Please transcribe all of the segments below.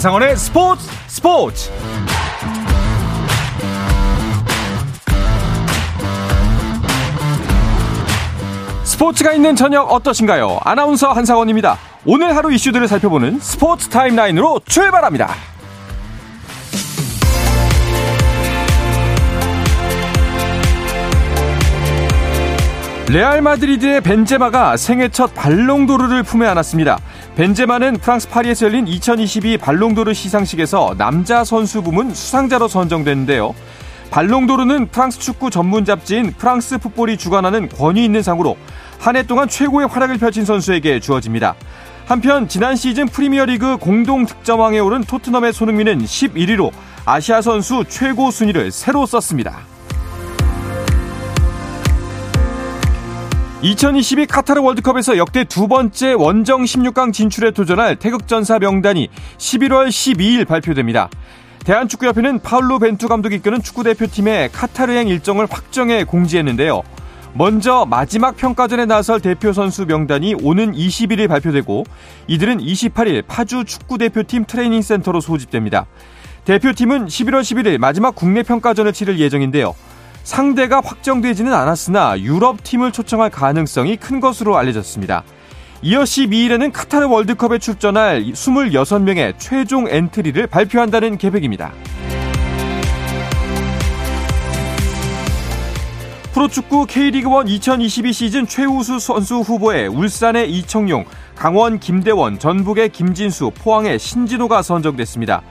한상원의 스포츠 스포츠 스포츠가 있는 저녁 어떠신가요? 아나운서 한상원입니다. 오늘 하루 이슈들을 살펴보는 스포츠 타임라인으로 출발합니다. 레알 마드리드의 벤제마가 생애 첫 발롱도르를 품에 안았습니다. 벤제마는 프랑스 파리에서 열린 2022 발롱도르 시상식에서 남자 선수 부문 수상자로 선정됐는데요. 발롱도르는 프랑스 축구 전문 잡지인 프랑스 풋볼이 주관하는 권위 있는 상으로 한 해 동안 최고의 활약을 펼친 선수에게 주어집니다. 한편 지난 시즌 프리미어리그 공동 득점왕에 오른 토트넘의 손흥민은 11위로 아시아 선수 최고 순위를 새로 썼습니다. 2022 카타르 월드컵에서 역대 두 번째 원정 16강 진출에 도전할 태극전사 명단이 11월 12일 발표됩니다. 대한축구협회는 파울로 벤투 감독이 이끄는 축구대표팀의 카타르행 일정을 확정해 공지했는데요. 먼저 마지막 평가전에 나설 대표 선수 명단이 오는 21일 발표되고 이들은 28일 파주 축구대표팀 트레이닝 센터로 소집됩니다. 대표팀은 11월 11일 마지막 국내 평가전을 치를 예정인데요. 상대가 확정되지는 않았으나 유럽 팀을 초청할 가능성이 큰 것으로 알려졌습니다. 이어 12일에는 카타르 월드컵에 출전할 26명의 최종 엔트리를 발표한다는 계획입니다. 프로축구 K리그1 2022 시즌 최우수 선수 후보에 울산의 이청용, 강원 김대원, 전북의 김진수, 포항의 신진호가 선정됐습니다.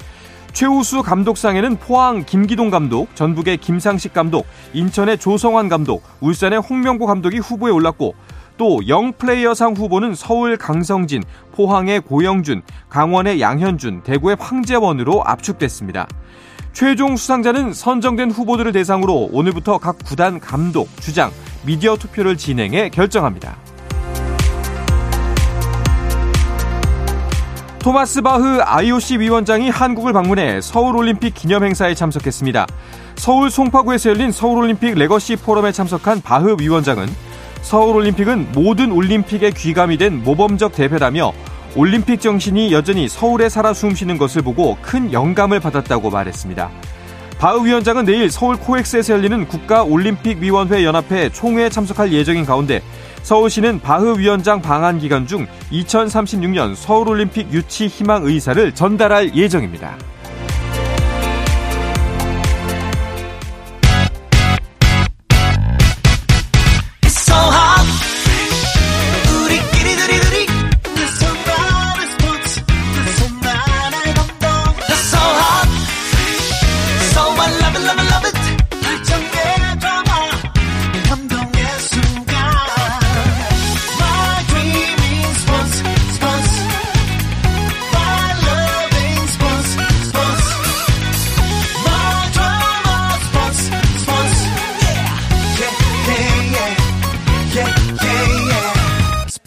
최우수 감독상에는 포항 김기동 감독, 전북의 김상식 감독, 인천의 조성환 감독, 울산의 홍명보 감독이 후보에 올랐고 또 영플레이어상 후보는 서울 강성진, 포항의 고영준, 강원의 양현준, 대구의 황재원으로 압축됐습니다. 최종 수상자는 선정된 후보들을 대상으로 오늘부터 각 구단 감독, 주장, 미디어 투표를 진행해 결정합니다. 토마스 바흐 IOC 위원장이 한국을 방문해 서울올림픽 기념행사에 참석했습니다. 서울 송파구에서 열린 서울올림픽 레거시 포럼에 참석한 바흐 위원장은 서울올림픽은 모든 올림픽의 귀감이 된 모범적 대회라며 올림픽 정신이 여전히 서울에 살아 숨쉬는 것을 보고 큰 영감을 받았다고 말했습니다. 바흐 위원장은 내일 서울 코엑스에서 열리는 국가올림픽위원회 연합회 총회에 참석할 예정인 가운데 서울시는 바흐 위원장 방한 기간 중 2036년 서울올림픽 유치 희망 의사를 전달할 예정입니다.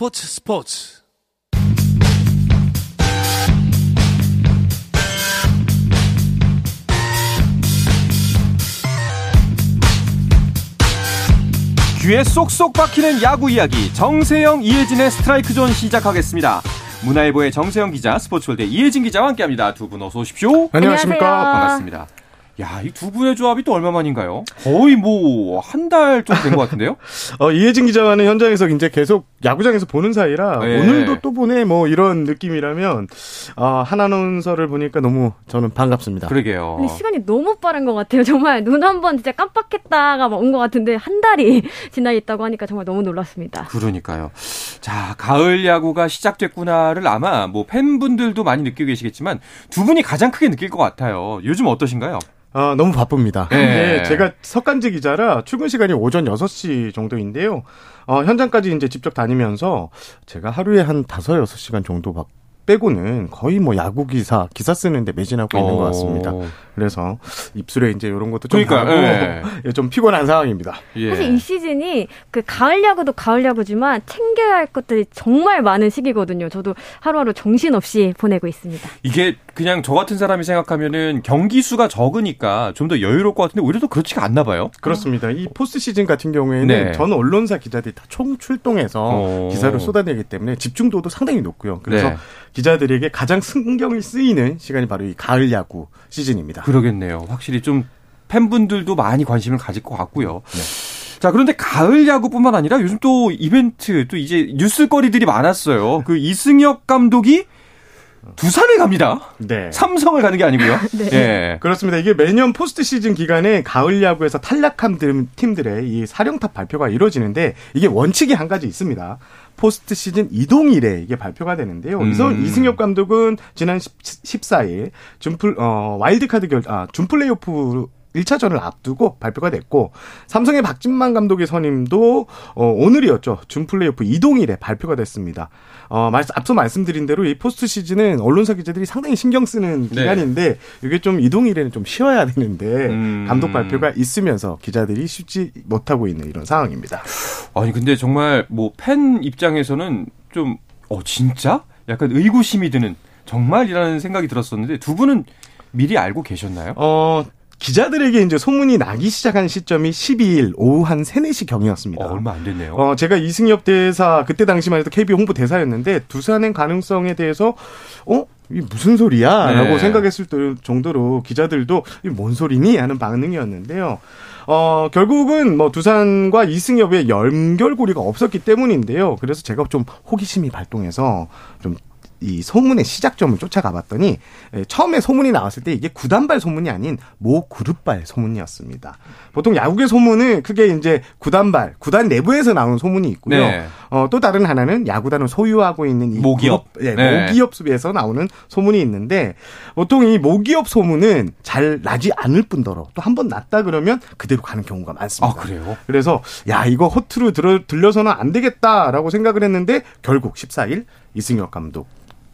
스포츠 스포츠 귀에 쏙쏙 박히는 야구 이야기 정세영 이혜진의 스트라이크 존 시작하겠습니다. 문화일보의 정세영 기자, 스포츠월드 이혜진 기자와 함께합니다. 두 분 어서 오십시오. 안녕하십니까. 반갑습니다. 야, 이 두 분의 조합이 또 얼마 만인가요? 거의 뭐 한 달 좀 된 것 같은데요? 어, 이혜진 기자와는 현장에서 이제 계속 야구장에서 보는 사이라 네. 오늘도 또 보네 뭐 이런 느낌이라면 아, 한 아나운서를 보니까 너무 저는 반갑습니다. 그러게요. 근데 시간이 너무 빠른 것 같아요. 정말 눈 한 번 진짜 깜빡했다가 온 것 같은데 한 달이 지나 있다고 하니까 정말 너무 놀랐습니다. 그러니까요. 자, 가을 야구가 시작됐구나를 아마 뭐 팬분들도 많이 느끼고 계시겠지만 두 분이 가장 크게 느낄 것 같아요. 요즘 어떠신가요? 아, 너무 바쁩니다. 네. 네, 제가 석간지 기자라 출근 시간이 오전 6시 정도인데요. 어, 현장까지 이제 직접 다니면서 제가 하루에 한 5, 6시간 정도 막 빼고는 거의 뭐 야구 기사, 기사 쓰는데 매진하고 있는 것 같습니다. 어. 그래서 입술에 이제 이런 것도 좀 그러니까요, 나고 예. 예, 좀 피곤한 상황입니다. 예. 사실 이 시즌이 그 가을 야구도 가을 야구지만 챙겨야 할 것들이 정말 많은 시기거든요. 저도 하루하루 정신 없이 보내고 있습니다. 이게 그냥 저 같은 사람이 생각하면은 경기 수가 적으니까 좀 더 여유로울 것 같은데 오히려 더 그렇지가 않나 봐요. 그렇습니다. 이 포스트 시즌 같은 경우에는 네. 전 언론사 기자들이 다 총 출동해서 어. 기사를 쏟아내기 때문에 집중도도 상당히 높고요. 그래서 네. 기자들에게 가장 신경이 쓰이는 시간이 바로 이 가을 야구 시즌입니다. 그러겠네요. 확실히 좀 팬분들도 많이 관심을 가질 것 같고요. 자, 그런데 가을 야구뿐만 아니라 요즘 또 이벤트, 또 이제 뉴스거리들이 많았어요. 그 이승엽 감독이 두산에 갑니다. 네. 삼성을 가는 게 아니고요. 네. 예. 그렇습니다. 이게 매년 포스트 시즌 기간에 가을 야구에서 탈락한 들- 팀들의 이 사령탑 발표가 이루어지는데 이게 원칙이 한 가지 있습니다. 포스트 시즌 이동일에 이게 발표가 되는데요. 음. 이선 이승엽 감독은 지난 14일 준플 어 와일드카드 결 아, 준플레이오프 1차전을 앞두고 발표가 됐고 삼성의 박진만 감독의 선임도 어, 오늘이었죠. 준 플레이오프 이동일에 발표가 됐습니다. 어, 말, 앞서 말씀드린 대로 이 포스트 시즌은 언론사 기자들이 상당히 신경 쓰는 네. 기간인데 이게 좀 이동일에는 좀 쉬어야 되는데 음. 감독 발표가 있으면서 기자들이 쉬지 못하고 있는 이런 상황입니다. 아니, 근데 정말 뭐 팬 입장에서는 좀, 어, 진짜? 약간 의구심이 드는 정말이라는 생각이 들었었는데 두 분은 미리 알고 계셨나요? 어, 기자들에게 이제 소문이 나기 시작한 시점이 12일 오후 한 3, 4시 경이었습니다. 어, 얼마 안 됐네요. 어, 제가 이승엽 대사, 그때 당시만 해도 KB 홍보 대사였는데, 두산행 가능성에 대해서, 어? 이 무슨 소리야? 네. 라고 생각했을 정도로 기자들도 이뭔 소리니? 하는 반응이었는데요. 어, 결국은 뭐 두산과 이승엽의 연결고리가 없었기 때문인데요. 그래서 제가 좀 호기심이 발동해서 좀 이 소문의 시작점을 쫓아가 봤더니 에, 처음에 소문이 나왔을 때 이게 구단발 소문이 아닌 모 그룹발 소문이었습니다. 보통 야구의 소문은 크게 이제 구단발, 구단 내부에서 나오는 소문이 있고요. 네. 어, 또 다른 하나는 야구단을 소유하고 있는 이 모기업. 예, 네. 모기업에서 나오는 소문이 있는데 보통 이 모기업 소문은 잘 나지 않을 뿐더러 또 한 번 났다 그러면 그대로 가는 경우가 아, 많습니다. 그래요? 그래서 야 이거 허투루 들어, 들려서는 안 되겠다라고 생각을 했는데 결국 14일 이승엽 감독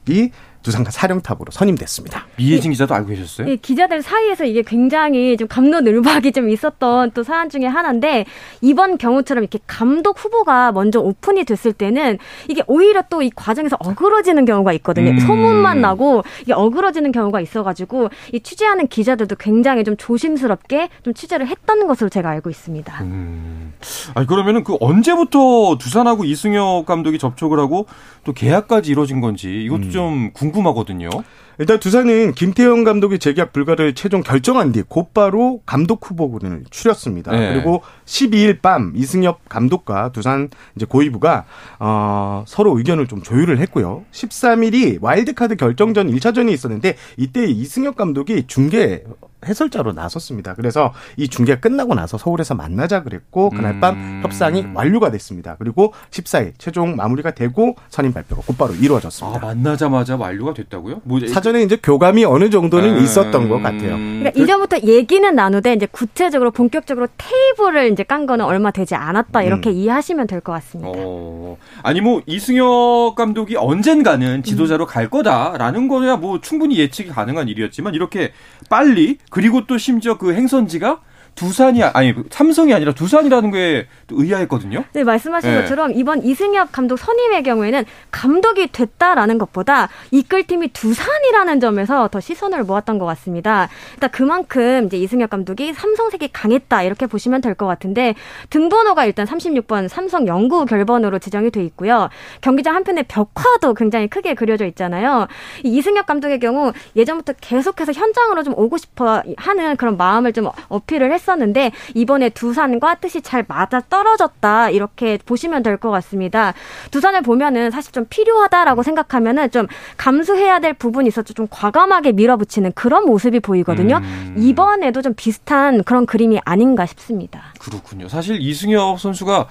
이 두산과 사령탑으로 선임됐습니다. 미혜진 기자도 알고 계셨어요? 이 기자들 사이에서 이게 굉장히 좀 감론을박이 좀 있었던 또 사안 중에 하나인데 이번 경우처럼 이렇게 감독 후보가 먼저 오픈이 됐을 때는 이게 오히려 또 이 과정에서 어그러지는 경우가 있거든요. 음. 소문만 나고 이게 어그러지는 경우가 있어가지고 이 취재하는 기자들도 굉장히 좀 조심스럽게 좀 취재를 했던 것으로 제가 알고 있습니다. 음. 아니 그러면은 그 언제부터 두산하고 이승엽 감독이 접촉을 하고 또 계약까지 이루어진 건지 이것도 음. 좀 궁 금하거든요. 일단 두산은 김태형 감독이 재계약 불가를 최종 결정한 뒤 곧바로 감독 후보군을 추렸습니다. 네. 그리고 12일 밤 이승엽 감독과 두산 이제 고위부가 어, 서로 의견을 좀 조율을 했고요. 13일이 와일드카드 결정전 1차전이 있었는데 이때 이승엽 감독이 중계 해설자로 나섰습니다. 그래서 이 중계가 끝나고 나서 서울에서 만나자 그랬고 그날 밤 음. 협상이 완료가 됐습니다. 그리고 14일 최종 마무리가 되고 선임 발표가 곧바로 아 이루어졌습니다. 만나자마자 완료가 됐다고요? 뭐 사전에 이제 교감이 어느 정도는 음. 있었던 것 같아요. 그러니까 이전부터 얘기는 나누되 이제 구체적으로 본격적으로 테이블을 이제 깐 거는 얼마 되지 않았다 이렇게 이해하시면 될 것 같습니다. 어, 아니 뭐 이승엽 감독이 언젠가는 지도자로 갈 거다라는 거야 뭐 충분히 예측이 가능한 일이었지만 이렇게 빨리 그리고 또 심지어 그 행선지가 두산이 아니 삼성이 아니라 두산이라는 게또 의아했거든요. 네, 말씀하신 네. 것처럼 이번 이승엽 감독 선임의 경우에는 감독이 됐다라는 것보다 이끌 팀이 두산이라는 점에서 더 시선을 모았던 것 같습니다. 일단 그만큼 이제 이승엽 감독이 삼성색이 강했다 이렇게 보시면 될 것 같은데 등번호가 일단 36번 삼성 영구 결번으로 지정이 돼 있고요. 경기장 한편에 벽화도 굉장히 크게 그려져 있잖아요. 이 이승엽 감독의 경우 예전부터 계속해서 현장으로 좀 오고 싶어 하는 그런 마음을 좀 어필을 했 었는데 이번에 두산과 뜻이 잘 맞아 떨어졌다 이렇게 보시면 될 것 같습니다. 두산을 보면은 사실 좀 필요하다라고 생각하면은 좀 감수해야 될 부분이 있어서 좀 과감하게 밀어붙이는 그런 모습이 보이거든요. 음. 이번에도 좀 비슷한 그런 그림이 아닌가 싶습니다. 그렇군요. 사실 이승엽 선수가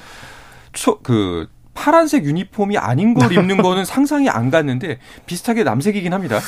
초, 그 파란색 유니폼이 아닌 걸 입는 거는 상상이 안 갔는데 비슷하게 남색이긴 합니다.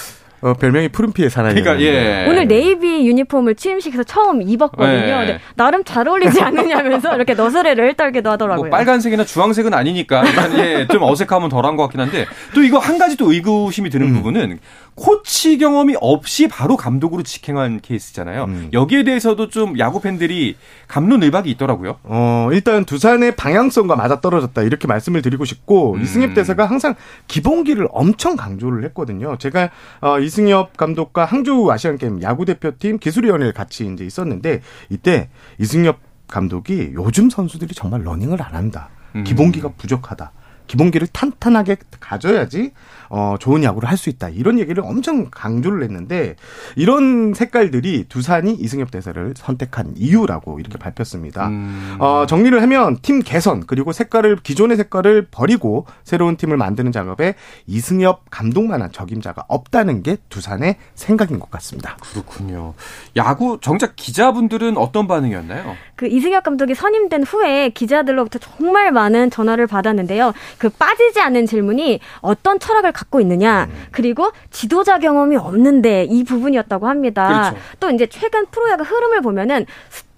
어, 별명이 푸른피의 사나이. 그러니까 예. 오늘 네이비 유니폼을 취임식에서 처음 입었거든요. 네. 근데 나름 잘 어울리지 않느냐면서 이렇게 너스레를 떨기도 하더라고요. 뭐 빨간색이나 주황색은 아니니까 일단 예, 좀 어색함은 덜한 것 같긴 한데 또 이거 한 가지 또 의구심이 드는 부분은 코치 경험이 없이 바로 감독으로 직행한 케이스잖아요. 음. 여기에 대해서도 좀 야구 팬들이 갑론을박이 있더라고요. 어, 일단 두산의 방향성과 맞아 떨어졌다 이렇게 말씀을 드리고 싶고 음. 이승엽 대사가 항상 기본기를 엄청 강조를 했거든요. 제가 어, 이승엽 감독과 항저우 아시안 게임 야구 대표팀 기술위원회를 같이 이제 있었는데 이때 이승엽 감독이 요즘 선수들이 정말 러닝을 안 한다. 음. 기본기가 부족하다. 기본기를 탄탄하게 가져야지 어, 좋은 야구를 할 수 있다. 이런 얘기를 엄청 강조를 했는데 이런 색깔들이 두산이 이승엽 대사를 선택한 이유라고 이렇게 밝혔습니다. 음. 어, 정리를 하면 팀 개선 그리고 색깔을 기존의 색깔을 버리고 새로운 팀을 만드는 작업에 이승엽 감독만한 적임자가 없다는 게 두산의 생각인 것 같습니다. 그렇군요. 야구 정작 기자분들은 어떤 반응이었나요? 그 이승엽 감독이 선임된 후에 기자들로부터 정말 많은 전화를 받았는데요. 그 빠지지 않는 질문이 어떤 철학을 갖고 있느냐, 음. 그리고 지도자 경험이 없는데 이 부분이었다고 합니다. 그렇죠. 또 이제 최근 프로야구 흐름을 보면은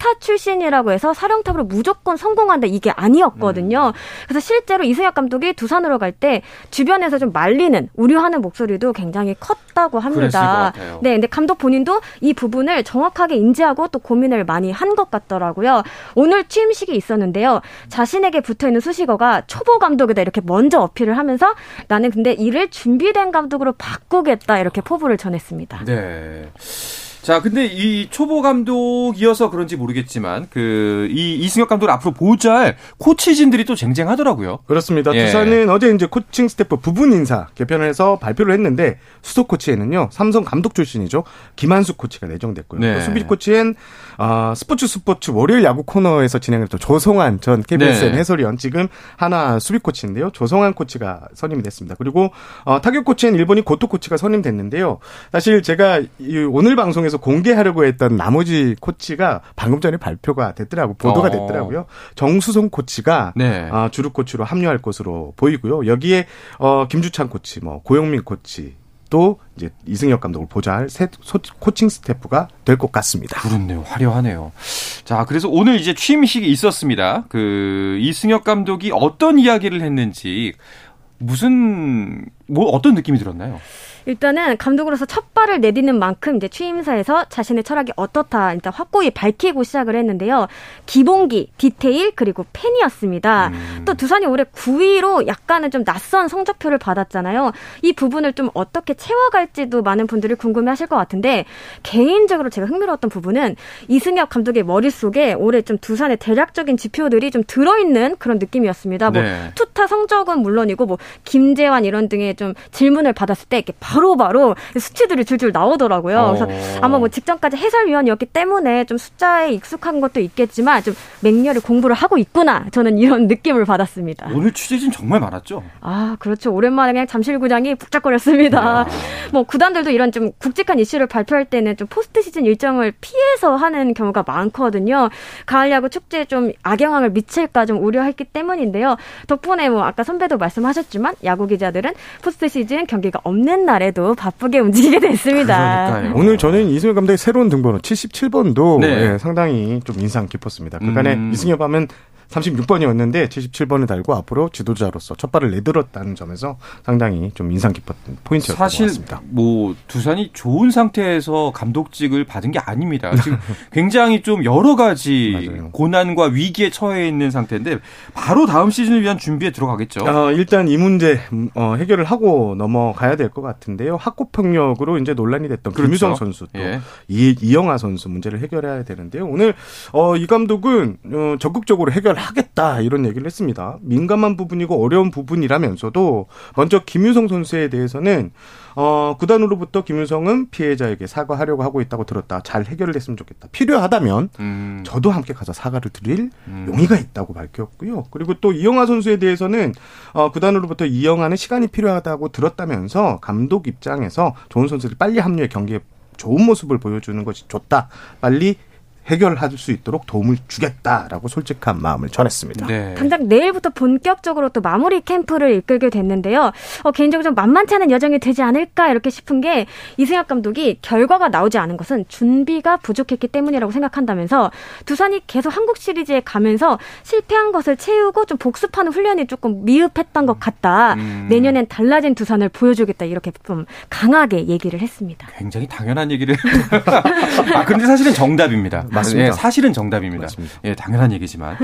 스타 출신이라고 해서 사령탑으로 무조건 성공한다 이게 아니었거든요. 음. 그래서 실제로 이승엽 감독이 두산으로 갈 때 주변에서 좀 말리는 우려하는 목소리도 굉장히 컸다고 합니다. 네, 근데 감독 본인도 이 부분을 정확하게 인지하고 또 고민을 많이 한 것 같더라고요. 오늘 취임식이 있었는데요. 자신에게 붙어 있는 수식어가 초보 감독이다 이렇게 먼저 어필을 하면서 나는 근데 이를 준비된 감독으로 바꾸겠다 이렇게 포부를 전했습니다. 네. 자, 근데 이 초보 감독이어서 그런지 모르겠지만 그 이 이승엽 감독을 앞으로 보좌할 코치진들이 또 쟁쟁하더라고요. 그렇습니다. 예. 두산은 어제 이제 코칭 스태프 부분 인사 개편을 해서 발표를 했는데 수석 코치에는요 삼성 감독 출신이죠 김한수 코치가 내정됐고요. 네. 수비 코치엔 아, 스포츠 스포츠 월요일 야구 코너에서 진행했던 조성환 전 KBSN 네. 해설위원 지금 하나 수비 코치인데요. 조성환 코치가 선임이 됐습니다. 그리고 어, 타격 코치엔 일본인 고토 코치가 선임됐는데요. 사실 제가 오늘 방송에서 공개하려고 했던 나머지 코치가 방금 전에 발표가 됐더라고 보도가 어. 됐더라고요. 정수성 코치가 네. 어, 주루 코치로 합류할 것으로 보이고요. 여기에 어, 김주찬 코치, 뭐 고영민 코치, 또 이제 이승엽 감독을 보좌할 새 코칭 스태프가 될 것 같습니다. 그렇네요. 화려하네요. 자, 그래서 오늘 이제 취임식이 있었습니다. 그 이승엽 감독이 어떤 이야기를 했는지 무슨 뭐 어떤 느낌이 들었나요? 일단은 감독으로서 첫 발을 내딛는 만큼 이제 취임사에서 자신의 철학이 어떻다 일단 확고히 밝히고 시작을 했는데요. 기본기, 디테일 그리고 팬이었습니다. 음. 또 두산이 올해 9위로 약간은 좀 낯선 성적표를 받았잖아요. 이 부분을 좀 어떻게 채워갈지도 많은 분들이 궁금해하실 것 같은데 개인적으로 제가 흥미로웠던 부분은 이승엽 감독의 머릿속에 올해 좀 두산의 대략적인 지표들이 좀 들어있는 그런 느낌이었습니다. 뭐 네. 뭐 투타 성적은 물론이고 뭐 김재환 이런 등의 좀 질문을 받았을 때 이렇게 바로바로 수치들이 줄줄 나오더라고요. 어. 그래서 아마 뭐 직전까지 해설위원이었기 때문에 좀 숫자에 익숙한 것도 있겠지만 좀 맹렬히 공부를 하고 있구나. 저는 이런 느낌을 받았습니다. 오늘 취재진 정말 많았죠? 아, 그렇죠. 오랜만에 그냥 잠실구장이 북적거렸습니다. 네. 뭐 구단들도 이런 좀 굵직한 이슈를 발표할 때는 좀 포스트 시즌 일정을 피해서 하는 경우가 많거든요. 가을 야구 축제에 좀 악영향을 미칠까 좀 우려했기 때문인데요. 덕분에 뭐 아까 선배도 말씀하셨지만 야구 기자들은 포스트 시즌 경기가 없는 날에 날에도 바쁘게 움직이게 됐습니다. 그러니까요. 오늘 저는 이승엽 감독의 새로운 등번호 77번도 네. 네, 상당히 좀 인상 깊었습니다. 그간에 음. 이승엽 하면 36번이었는데 77번을 달고 앞으로 지도자로서 첫 발을 내들었다는 점에서 상당히 좀 인상 깊었던 포인트였던 사실 것 같습니다. 뭐 두산이 좋은 상태에서 감독직을 받은 게 아닙니다. 지금 굉장히 좀 여러 가지 고난과 위기에 처해 있는 상태인데 바로 다음 시즌을 위한 준비에 들어가겠죠. 어, 일단 이 문제 어, 해결을 하고 넘어가야 될 것 같은데요. 학고 평력으로 이제 논란이 됐던 그렇죠. 김유성 선수 또 예. 이, 이영하 선수 문제를 해결해야 되는데요. 오늘 어, 이 감독은 어, 적극적으로 해결 하겠다 이런 얘기를 했습니다. 민감한 부분이고 어려운 부분이라면서도 먼저 김유성 선수에 대해서는 어, 구단으로부터 김유성은 피해자에게 사과하려고 하고 있다고 들었다. 잘 해결을 했으면 좋겠다. 필요하다면 음. 저도 함께 가서 사과를 드릴 음. 용의가 있다고 밝혔고요. 그리고 또 이영하 선수에 대해서는 어, 구단으로부터 이영하는 시간이 필요하다고 들었다면서 감독 입장에서 좋은 선수를 빨리 합류해 경기에 좋은 모습을 보여주는 것이 좋다. 빨리 해결할 수 있도록 도움을 주겠다라고 솔직한 마음을 전했습니다. 네. 당장 내일부터 본격적으로 또 마무리 캠프를 이끌게 됐는데요. 어, 개인적으로 좀 만만치 않은 여정이 되지 않을까 이렇게 싶은 게 이승엽 감독이 결과가 나오지 않은 것은 준비가 부족했기 때문이라고 생각한다면서 두산이 계속 한국 시리즈에 가면서 실패한 것을 채우고 좀 복습하는 훈련이 조금 미흡했던 것 같다. 음. 내년엔 달라진 두산을 보여주겠다 이렇게 좀 강하게 얘기를 했습니다. 굉장히 당연한 얘기를. 아, 그런데 사실은 정답입니다. 맞습니다. 예, 사실은 정답입니다. 맞습니다. 예, 당연한 얘기지만.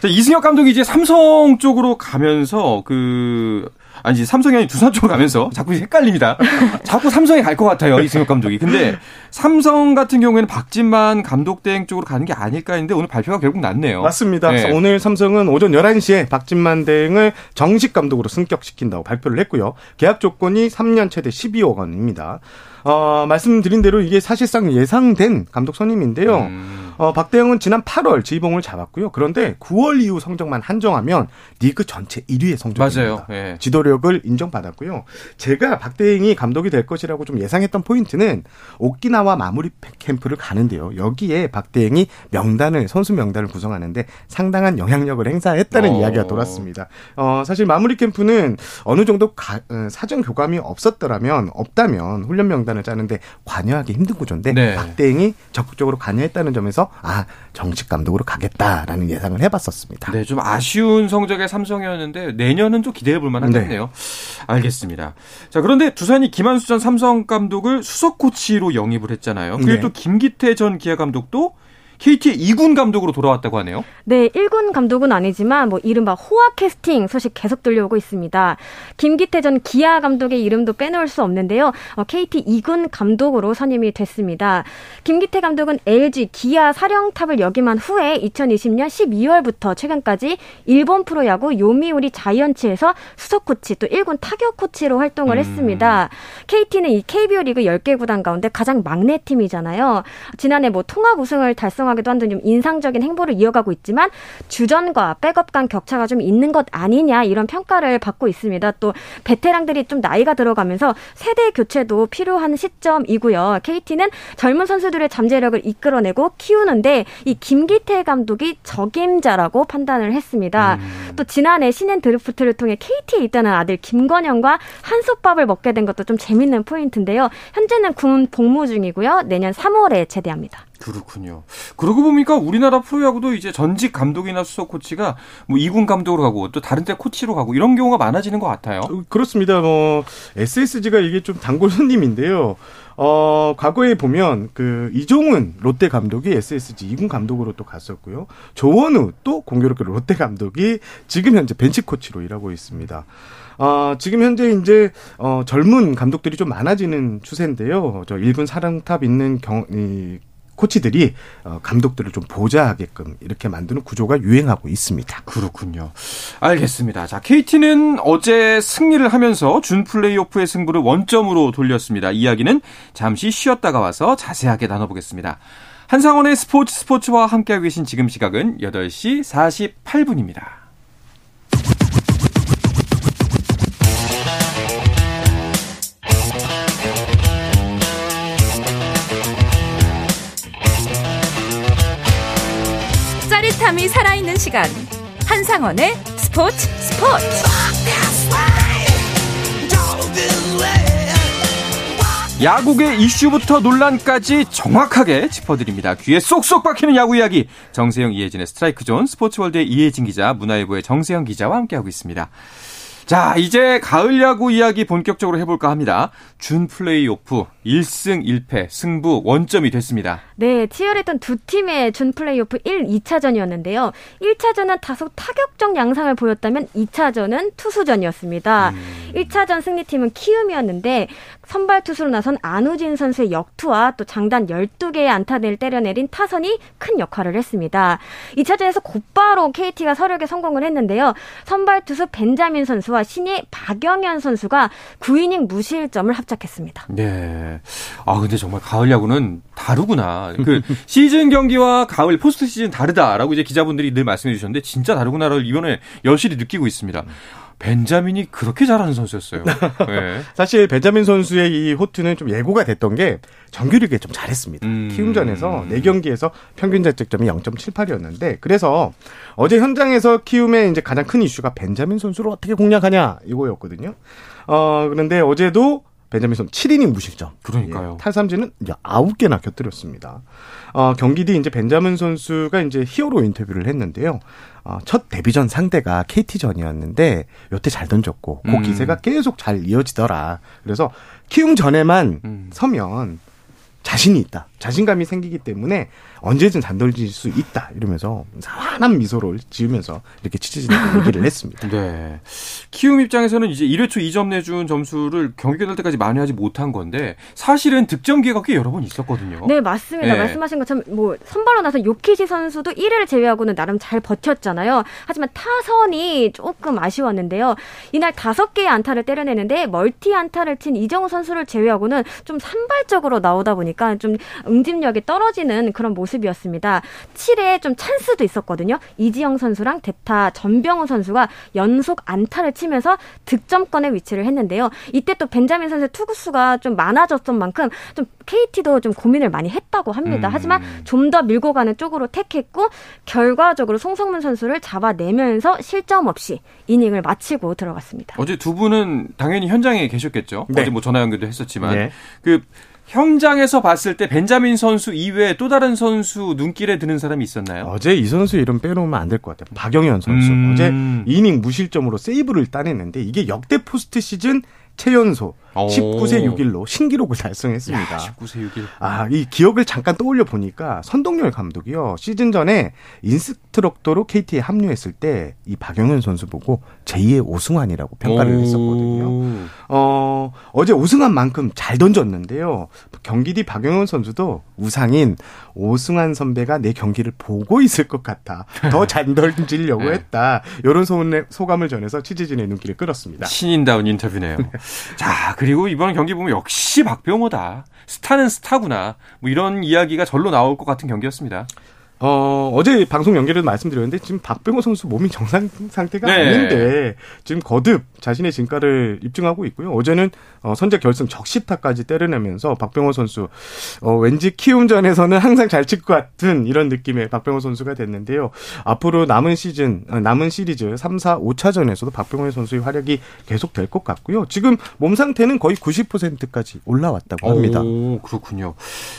자, 이승엽 감독이 이제 삼성 쪽으로 가면서 그, 아니지, 삼성이 아니라 두산 쪽으로 가면서 자꾸 헷갈립니다. 자꾸 삼성에 갈 것 같아요, 이승엽 감독이. 근데 삼성 같은 경우에는 박진만 감독 대행 쪽으로 가는 게 아닐까 했는데 오늘 발표가 결국 났네요. 맞습니다. 네. 오늘 삼성은 오전 11시에 박진만 대행을 정식 감독으로 승격시킨다고 발표를 했고요. 계약 조건이 3년 최대 12억 원입니다. 어, 말씀드린 대로 이게 사실상 예상된 감독 선임인데요. 음. 어, 박대영은 지난 8월 지봉을 잡았고요. 그런데 9월 이후 성적만 한정하면 리그 전체 1위의 성적입니다. 맞아요. 예. 지도력을 인정받았고요. 제가 박대행이 감독이 될 것이라고 좀 예상했던 포인트는 오키나와 마무리 캠프를 가는데요. 여기에 박대행이 명단을 선수 명단을 구성하는데 상당한 영향력을 행사했다는 어. 이야기가 돌았습니다. 어, 사실 마무리 캠프는 어느 정도 가- 어, 사전 교감이 없었더라면 없다면 훈련 명단 을 짜는데 관여하기 힘든 구조인데 네. 박대행이 적극적으로 관여했다는 점에서 아 정식 감독으로 가겠다라는 예상을 해봤었습니다. 네, 좀 아쉬운 성적의 삼성이었는데 내년은 좀 기대해 볼 만하겠네요. 알겠습니다. 자, 그런데 두산이 김한수 전 삼성 감독을 수석 코치로 영입을 했잖아요. 그리고 네. 또 김기태 전 기아 감독도 KT의 2군 감독으로 돌아왔다고 하네요. 네, 1군 감독은 아니지만 뭐 이른바 호화 캐스팅 소식 계속 들려오고 있습니다. 김기태 전 기아 감독의 이름도 빼놓을 수 없는데요. 어, KT 2군 감독으로 선임이 됐습니다. 김기태 감독은 LG 기아 사령탑을 역임한 후에 2020년 12월부터 최근까지 일본 프로야구 요미우리 자이언츠에서 수석 코치 또 1군 타격 코치로 활동을 음. 했습니다. KT는 이 KBO 리그 10개 구단 가운데 가장 막내 팀이잖아요. 지난해 뭐 통합 우승을 달성 하기도 한등좀 인상적인 행보를 이어가고 있지만 주전과 백업 간 격차가 좀 있는 것 아니냐 이런 평가를 받고 있습니다. 또 베테랑들이 좀 나이가 들어가면서 세대 교체도 필요한 시점이고요. KT는 젊은 선수들의 잠재력을 이끌어내고 키우는데 이 김기태 감독이 적임자라고 판단을 했습니다. 또 지난해 신인 드래프트를 통해 KT에 있다는 아들 김건영과 한솥밥을 먹게 된 것도 좀 재밌는 포인트인데요. 현재는 군 복무 중이고요. 내년 3월에 제대합니다. 그렇군요. 그러고 보니까 우리나라 프로야구도 이제 전직 감독이나 수석 코치가 뭐 2군 감독으로 가고 또 다른 데 코치로 가고 이런 경우가 많아지는 것 같아요. 어, 그렇습니다. 뭐 SSG가 이게 좀 단골 손님인데요. 어, 과거에 보면 그 이종훈 롯데 감독이 SSG 2군 감독으로 또 갔었고요. 조원우 또 공교롭게 롯데 감독이 지금 현재 벤치 코치로 일하고 있습니다. 어, 지금 현재 이제 어, 젊은 감독들이 좀 많아지는 추세인데요. 저 일본 사령탑 있는 경, 이, 코치들이 어, 감독들을 좀 보좌하게끔 이렇게 만드는 구조가 유행하고 있습니다. 그렇군요. 알겠습니다. 자, KT는 어제 승리를 하면서 준 플레이오프의 승부를 원점으로 돌렸습니다. 이야기는 잠시 쉬었다가 와서 자세하게 나눠보겠습니다. 한상원의 스포츠 스포츠와 함께하고 계신 지금 시각은 8시 48분입니다. 짜릿함이 살아있는 시간 한상원의 스포츠 스포츠 야구계 이슈부터 논란까지 정확하게 짚어드립니다. 귀에 쏙쏙 박히는 야구 이야기. 정세영, 이혜진의 스트라이크 존, 스포츠월드의 이혜진 기자, 문화일보의 정세영 기자와 함께하고 있습니다. 자, 이제 가을 야구 이야기 본격적으로 해볼까 합니다. 준 플레이오프 1승 1패 승부 원점이 됐습니다. 네, 치열했던 두 팀의 준 플레이오프 1, 2차전이었는데요. 1차전은 다소 타격적 양상을 보였다면 2차전은 투수전이었습니다. 1차전 승리팀은 키움이었는데 선발 투수로 나선 안우진 선수의 역투와 또 장단 12개의 안타를 때려내린 타선이 큰 역할을 했습니다. 2차전에서 곧바로 KT가 서력에 성공을 했는데요. 선발 투수 벤자민 선수와 신예 박영현 선수가 9이닝 무실점을 합작했습니다. 네. 네. 아, 근데 정말 가을 야구는 다르구나. 그 시즌 경기와 가을 포스트 시즌 다르다라고 이제 기자분들이 늘 말씀해 주셨는데 진짜 다르구나를 이번에 여실히 느끼고 있습니다. 벤자민이 그렇게 잘하는 선수였어요. 네. 사실 벤자민 선수의 이 호투는 좀 예고가 됐던 게 정규리그에 좀 잘했습니다. 음. 키움전에서 4경기에서 평균 자책점이 0.78이었는데 그래서 어제 현장에서 키움의 이제 가장 큰 이슈가 벤자민 선수를 어떻게 공략하냐 이거였거든요. 어 그런데 어제도 벤자민 선수 7이닝 무실점. 그러니까요. 예, 탈삼진은 이제 9개나 곁들였습니다. 어, 경기 뒤 이제 벤자민 선수가 이제 히어로 인터뷰를 했는데요. 어, 첫 데뷔전 상대가 KT전이었는데 요때 잘 던졌고 그 음. 기세가 계속 잘 이어지더라. 그래서 키움 전에만 음. 서면 자신이 있다. 자신감이 생기기 때문에 언제든 잘 던질 수 있다. 이러면서 환한 미소를 지으면서 이렇게 치즈진에게 얘기를 했습니다. 네. 키움 입장에서는 이제 1회 초 2점 내준 점수를 경기 끝날 때까지 만회하지 못한 건데 사실은 득점 기회가 꽤 여러 번 있었거든요. 네, 맞습니다. 네. 말씀하신 것처럼 뭐 선발로 나서 요키시 선수도 1회를 제외하고는 나름 잘 버텼잖아요. 하지만 타선이 조금 아쉬웠는데요. 이날 다섯 개의 안타를 때려내는데 멀티 안타를 친 이정우 선수를 제외하고는 좀 산발적으로 나오다 보니까 좀 응집력이 떨어지는 그런 모습이었습니다. 7회에 좀 찬스도 있었거든요. 이지영 선수랑 대타 전병우 선수가 연속 안타를 치면서 득점권에 위치를 했는데요. 이때 또 벤자민 선수의 투구수가 좀 많아졌던 만큼 좀 KT도 좀 고민을 많이 했다고 합니다. 음. 하지만 좀 더 밀고 가는 쪽으로 택했고 결과적으로 송성문 선수를 잡아내면서 실점 없이 이닝을 마치고 들어갔습니다. 어제 두 분은 당연히 현장에 계셨겠죠. 네. 어제 뭐 전화 연결도 했었지만 네. 그 현장에서 봤을 때 벤자민 선수 이외에 또 다른 선수 눈길에 드는 사람이 있었나요? 어제 이 선수 이름 빼놓으면 안 될 것 같아요. 박영현 선수. 음. 어제 이닝 무실점으로 세이브를 따냈는데 이게 역대 포스트 시즌 최연소 오. 19세 6일로 신기록을 달성했습니다. 야, 19세 6일. 아, 이 기억을 잠깐 떠올려 보니까 선동열 감독이요. 시즌 전에 인스트럭터로 KT에 합류했을 때 이 박영현 선수 보고 제2의 오승환이라고 평가를 했었거든요. 어, 어제 오승환 만큼 잘 던졌는데요. 경기 뒤 박영현 선수도 우상인 오승환 선배가 내 경기를 보고 있을 것 같아. 더 잘 던지려고 네. 했다. 이런 소감을 전해서 취재진의 눈길을 끌었습니다. 신인다운 인터뷰네요. 자, 그리고 이번 경기 보면 역시 박병호다. 스타는 스타구나. 뭐 이런 이야기가 절로 나올 것 같은 경기였습니다. 어, 어제 방송 연결에도 말씀드렸는데 지금 박병호 선수 몸이 정상 상태가 네. 아닌데 지금 거듭 자신의 진가를 입증하고 있고요. 어제는 어, 선제 결승 적시타까지 때려내면서 박병호 선수 어, 왠지 키움전에서는 항상 잘 칠 것 같은 이런 느낌의 박병호 선수가 됐는데요. 앞으로 남은 시즌 어, 남은 시리즈 3, 4, 5차전에서도 박병호 선수의 활약이 계속 될 것 같고요. 지금 몸 상태는 거의 90%까지 올라왔다고 합니다. 오, 그렇군요.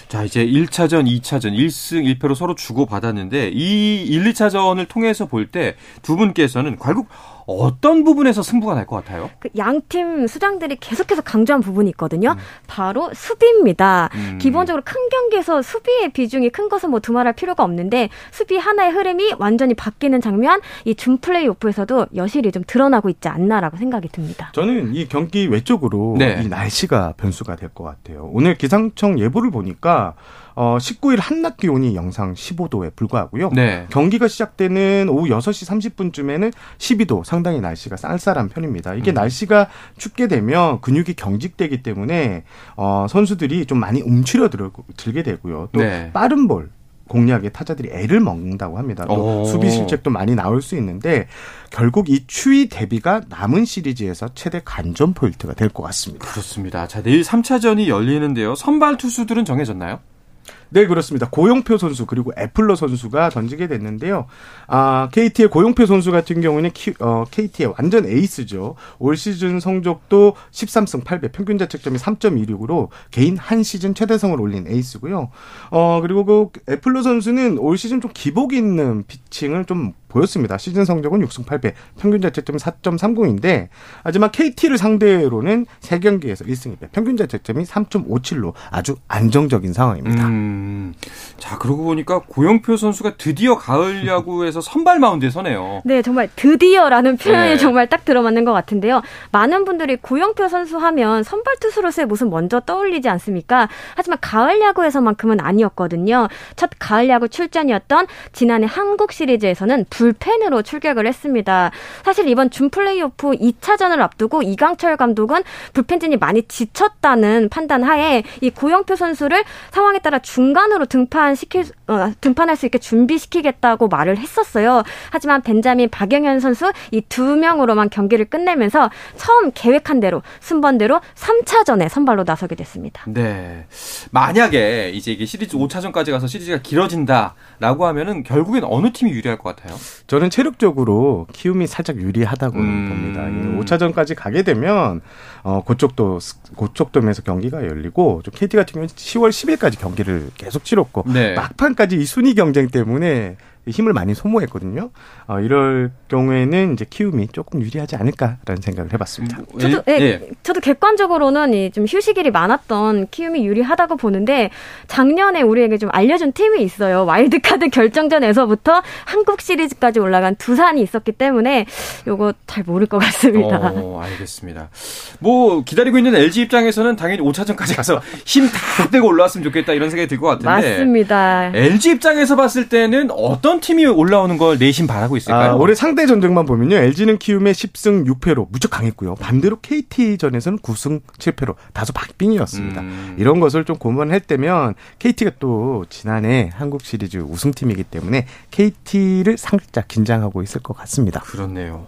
자, 이제 1차전, 2차전, 1승 1패로 서로 주고 받았는데 이 1, 2차전을 통해서 볼 때 두 분께서는 결국 어떤 부분에서 승부가 날 것 같아요? 그 양팀 수장들이 계속해서 강조한 부분이 있거든요. 바로 수비입니다. 음. 기본적으로 큰 경기에서 수비의 비중이 큰 것은 뭐 두말할 필요가 없는데 수비 하나의 흐름이 완전히 바뀌는 장면 이 준 플레이오프에서도 여실히 좀 드러나고 있지 않나라고 생각이 듭니다. 저는 이 경기 외적으로 네. 이 날씨가 변수가 될 것 같아요. 오늘 기상청 예보를 보니까 어 19일 한낮 기온이 영상 15도에 불과하고요. 네. 경기가 시작되는 오후 6시 30분쯤에는 12도 상당히 날씨가 쌀쌀한 편입니다. 이게 음. 날씨가 춥게 되면 근육이 경직되기 때문에 어 선수들이 좀 많이 움츠려 들, 들게 되고요. 또 네. 빠른 볼 공략에 타자들이 애를 먹는다고 합니다. 또 오. 수비 실책도 많이 나올 수 있는데 결국 이 추위 대비가 남은 시리즈에서 최대 관전 포인트가 될 것 같습니다. 그렇습니다. 자, 내일 3차전이 열리는데요. 선발 투수들은 정해졌나요? 네, 그렇습니다. 고영표 선수 그리고 애플러 선수가 던지게 됐는데요. 아, KT의 고영표 선수 같은 경우는 키, 어, KT의 완전 에이스죠. 올 시즌 성적도 13승 8패, 평균 자책점이 3.26으로 개인 한 시즌 최다승을 올린 에이스고요. 어, 그리고 그 애플러 선수는 올 시즌 좀 기복 있는 피칭을 좀 보였습니다. 시즌 성적은 6승 8패, 평균 자책점이 4.30인데 하지만 KT를 상대로는 3경기에서 1승 2패, 평균 자책점이 3.57로 아주 안정적인 상황입니다. 음. 자, 그러고 보니까 고영표 선수가 드디어 가을 야구에서 선발 마운드에 서네요. 네, 정말 드디어라는 표현이 네. 정말 딱 들어맞는 것 같은데요. 많은 분들이 고영표 선수 하면 선발 투수로서의 모습 먼저 떠올리지 않습니까? 하지만 가을 야구에서만큼은 아니었거든요. 첫 가을 야구 출전이었던 지난해 한국 시리즈에서는 불펜으로 출격을 했습니다. 사실 이번 준 플레이오프 2차전을 앞두고 이강철 감독은 불펜진이 많이 지쳤다는 판단 하에 이 고영표 선수를 상황에 따라 중간으로 등판시킬 어, 등판할 수 있게 준비시키겠다고 말을 했었어요. 하지만 벤자민 박영현 선수 이 두 명으로만 경기를 끝내면서 처음 계획한 대로 순번대로 3차전에 선발로 나서게 됐습니다. 네. 만약에 이제 이게 시리즈 5차전까지 가서 시리즈가 길어진다라고 하면은 결국엔 어느 팀이 유리할 것 같아요? 저는 체력적으로 키움이 살짝 유리하다고 음. 봅니다. 예, 5차전까지 가게 되면 어 그쪽도 그쪽도면서 경기가 열리고 좀 KT 같은 경우는 10월 10일까지 경기를 계속 치렀고 네. 막판까지 이 순위 경쟁 때문에 힘을 많이 소모했거든요. 어, 이럴 경우에는 이제 키움이 조금 유리하지 않을까라는 생각을 해봤습니다. 저도 예, 예, 예. 저도 객관적으로는 이 좀 휴식일이 많았던 키움이 유리하다고 보는데 작년에 우리에게 좀 알려준 팀이 있어요. 와일드카드 결정전에서부터 한국 시리즈까지 올라간 두산이 있었기 때문에 요거 잘 모를 것 같습니다. 어, 알겠습니다. 뭐 기다리고 있는 LG 입장에서는 당연히 5차전까지 가서 힘 다 빼고 올라왔으면 좋겠다 이런 생각이 들 것 같은데. 맞습니다. LG 입장에서 봤을 때는 어떤 팀이 올라오는 걸 내심 바라고 있을까요? 아, 올해 상대 전적만 보면요. LG는 키움에 10승 6패로 무척 강했고요. 반대로 KT전에서는 9승 7패로 다소 박빙이었습니다. 음. 이런 것을 좀 고민했다면 KT가 또 지난해 한국 시리즈 우승팀이기 때문에 KT를 살짝 긴장하고 있을 것 같습니다. 그렇네요.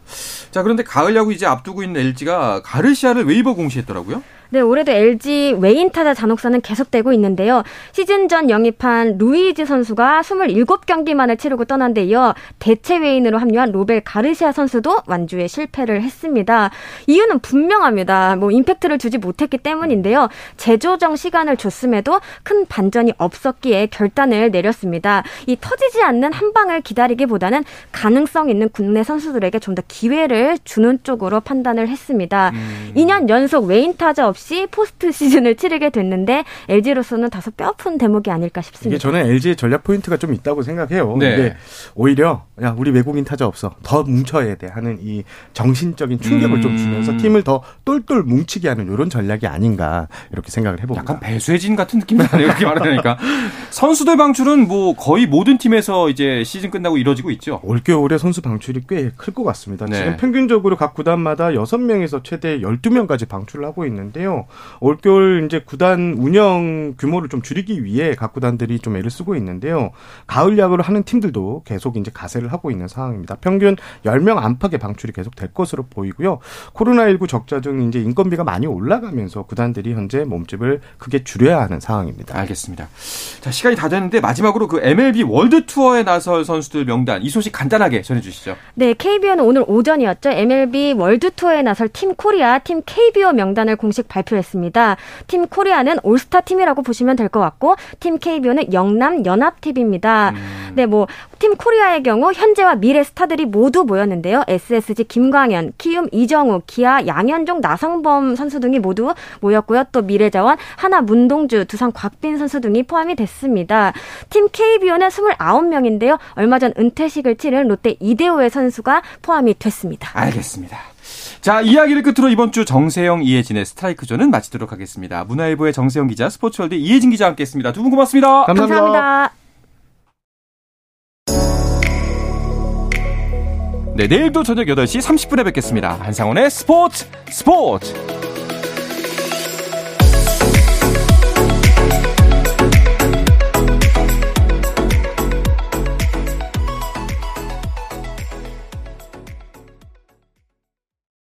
자, 그런데 가을 야구 이제 앞두고 있는 LG가 가르시아를 웨이버 공시했더라고요. 네, 올해도 LG 외인 타자 잔혹사는 계속되고 있는데요. 시즌 전 영입한 루이즈 선수가 27경기만을 치르고 떠난 데 이어 대체 외인으로 합류한 로벨 가르시아 선수도 완주에 실패를 했습니다. 이유는 분명합니다. 뭐 임팩트를 주지 못했기 때문인데요. 재조정 시간을 줬음에도 큰 반전이 없었기에 결단을 내렸습니다. 이 터지지 않는 한 방을 기다리기보다는 가능성 있는 국내 선수들에게 좀 더 기회를 주는 쪽으로 판단을 했습니다. 2년 연속 외인 타자 없이 포스트 시즌을 치르게 됐는데 LG로서는 다소 뼈아픈 대목이 아닐까 이게 싶습니다. 저는 LG의 전략 포인트가 좀 있다고 생각해요. 네. 근데 오히려 야 우리 외국인 타자 없어 더 뭉쳐야 돼 하는 이 정신적인 충격을 음. 좀 주면서 팀을 더 똘똘 뭉치게 하는 이런 전략이 아닌가 이렇게 생각을 해봅니다. 약간 배수해진 같은 느낌이 나네요. 이렇게 말하니까. 선수들 방출은 뭐 거의 모든 팀에서 이제 시즌 끝나고 이루어지고 있죠. 올 겨울에 선수 방출이 꽤 클 것 같습니다. 네. 지금 평균적으로 각 구단마다 6명에서 최대 12명까지 방출을 하고 있는데요. 올겨울 이제 구단 운영 규모를 좀 줄이기 위해 각 구단들이 좀 애를 쓰고 있는데요. 가을 야구를 하는 팀들도 계속 이제 가세를 하고 있는 상황입니다. 평균 10명 안팎의 방출이 계속 될 것으로 보이고요. 코로나19 적자 등 이제 인건비가 많이 올라가면서 구단들이 현재 몸집을 크게 줄여야 하는 상황입니다. 알겠습니다. 자, 시간이 다 됐는데 마지막으로 그 MLB 월드 투어에 나설 선수들 명단 이 소식 간단하게 전해 주시죠. 네, KBO는 오늘 오전이었죠. MLB 월드 투어에 나설 팀 코리아, 팀 KBO 명단을 공식 발표했습니다. 팀 코리아는 올스타 팀이라고 보시면 될 것 같고, 팀 KBO는 영남 연합 팀입니다. 네, 뭐, 팀 코리아의 경우 현재와 미래 스타들이 모두 모였는데요. SSG 김광현, 키움 이정후, 기아 양현종, 나성범 선수 등이 모두 모였고요. 또 미래자원 한화 문동주, 두산 곽빈 선수 등이 포함이 됐습니다. 팀 KBO는 29명인데요. 얼마 전 은퇴식을 치른 롯데 이대호의 선수가 포함이 됐습니다. 알겠습니다. 자, 이야기를 끝으로 이번 주 정세영, 이혜진의 스트라이크 존은 마치도록 하겠습니다. 문화일보의 정세영 기자, 스포츠월드 이혜진 기자 함께 했습니다. 두 분 고맙습니다. 감사합니다. 네, 내일도 저녁 8시 30분에 뵙겠습니다. 한상원의 스포츠 스포츠!